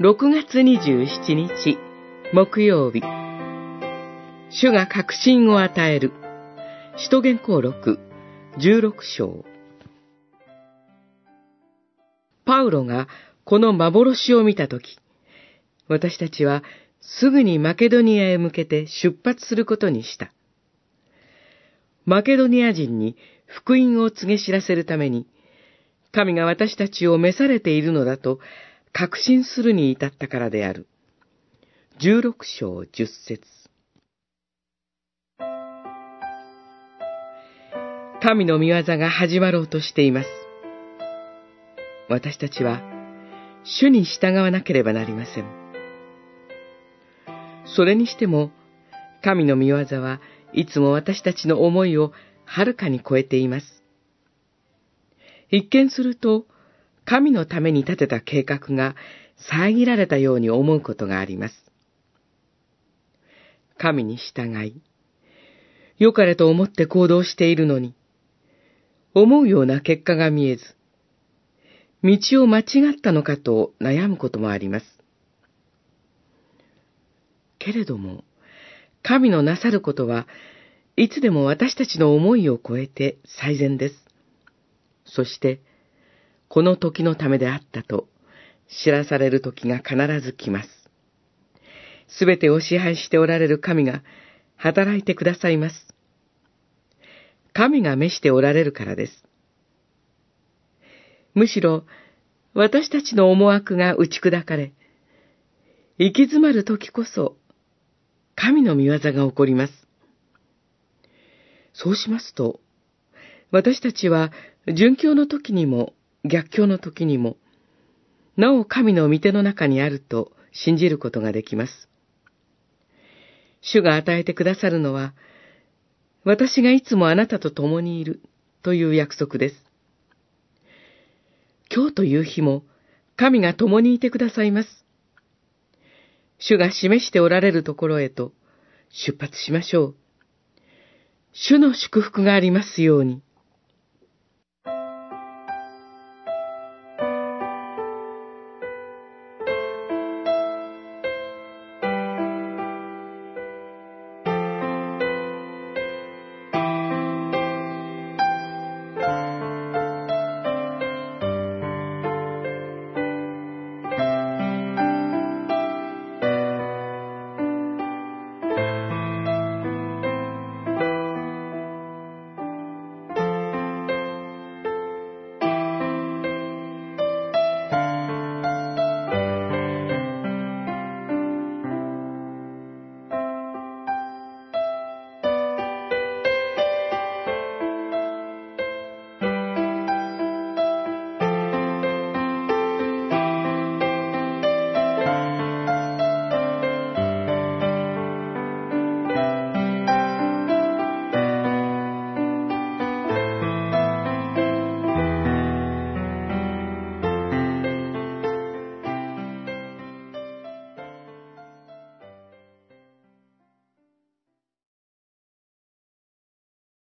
6月27日木曜日。主が確信を与える。使徒言行録16章。パウロがこの幻を見たとき、私たちはすぐにマケドニアへ向けて出発することにした。マケドニア人に福音を告げ知らせるために、神が私たちを召されているのだと確信するに至ったからである。十六章十節神の御業が始まろうとしています。私たちは、主に従わなければなりません。それにしても、神の御業はいつも私たちの思いをはるかに超えています。一見すると、神のために立てた計画が遮られたように思うことがあります。神に従い、良かれと思って行動しているのに、思うような結果が見えず、道を間違ったのかと悩むこともあります。けれども、神のなさることはいつでも私たちの思いを超えて最善です。そして、この時のためであったと知らされる時が必ず来ます。すべてを支配しておられる神が働いてくださいます。神が召しておられるからです。むしろ、私たちの思惑が打ち砕かれ、行き詰まる時こそ、神の見業が起こります。そうしますと、私たちは殉教の時にも逆境の時にも、なお神の御手の中にあると信じることができます。主が与えてくださるのは、私がいつもあなたと共にいるという約束です。今日という日も神が共にいてくださいます。主が示しておられるところへと出発しましょう。主の祝福がありますように。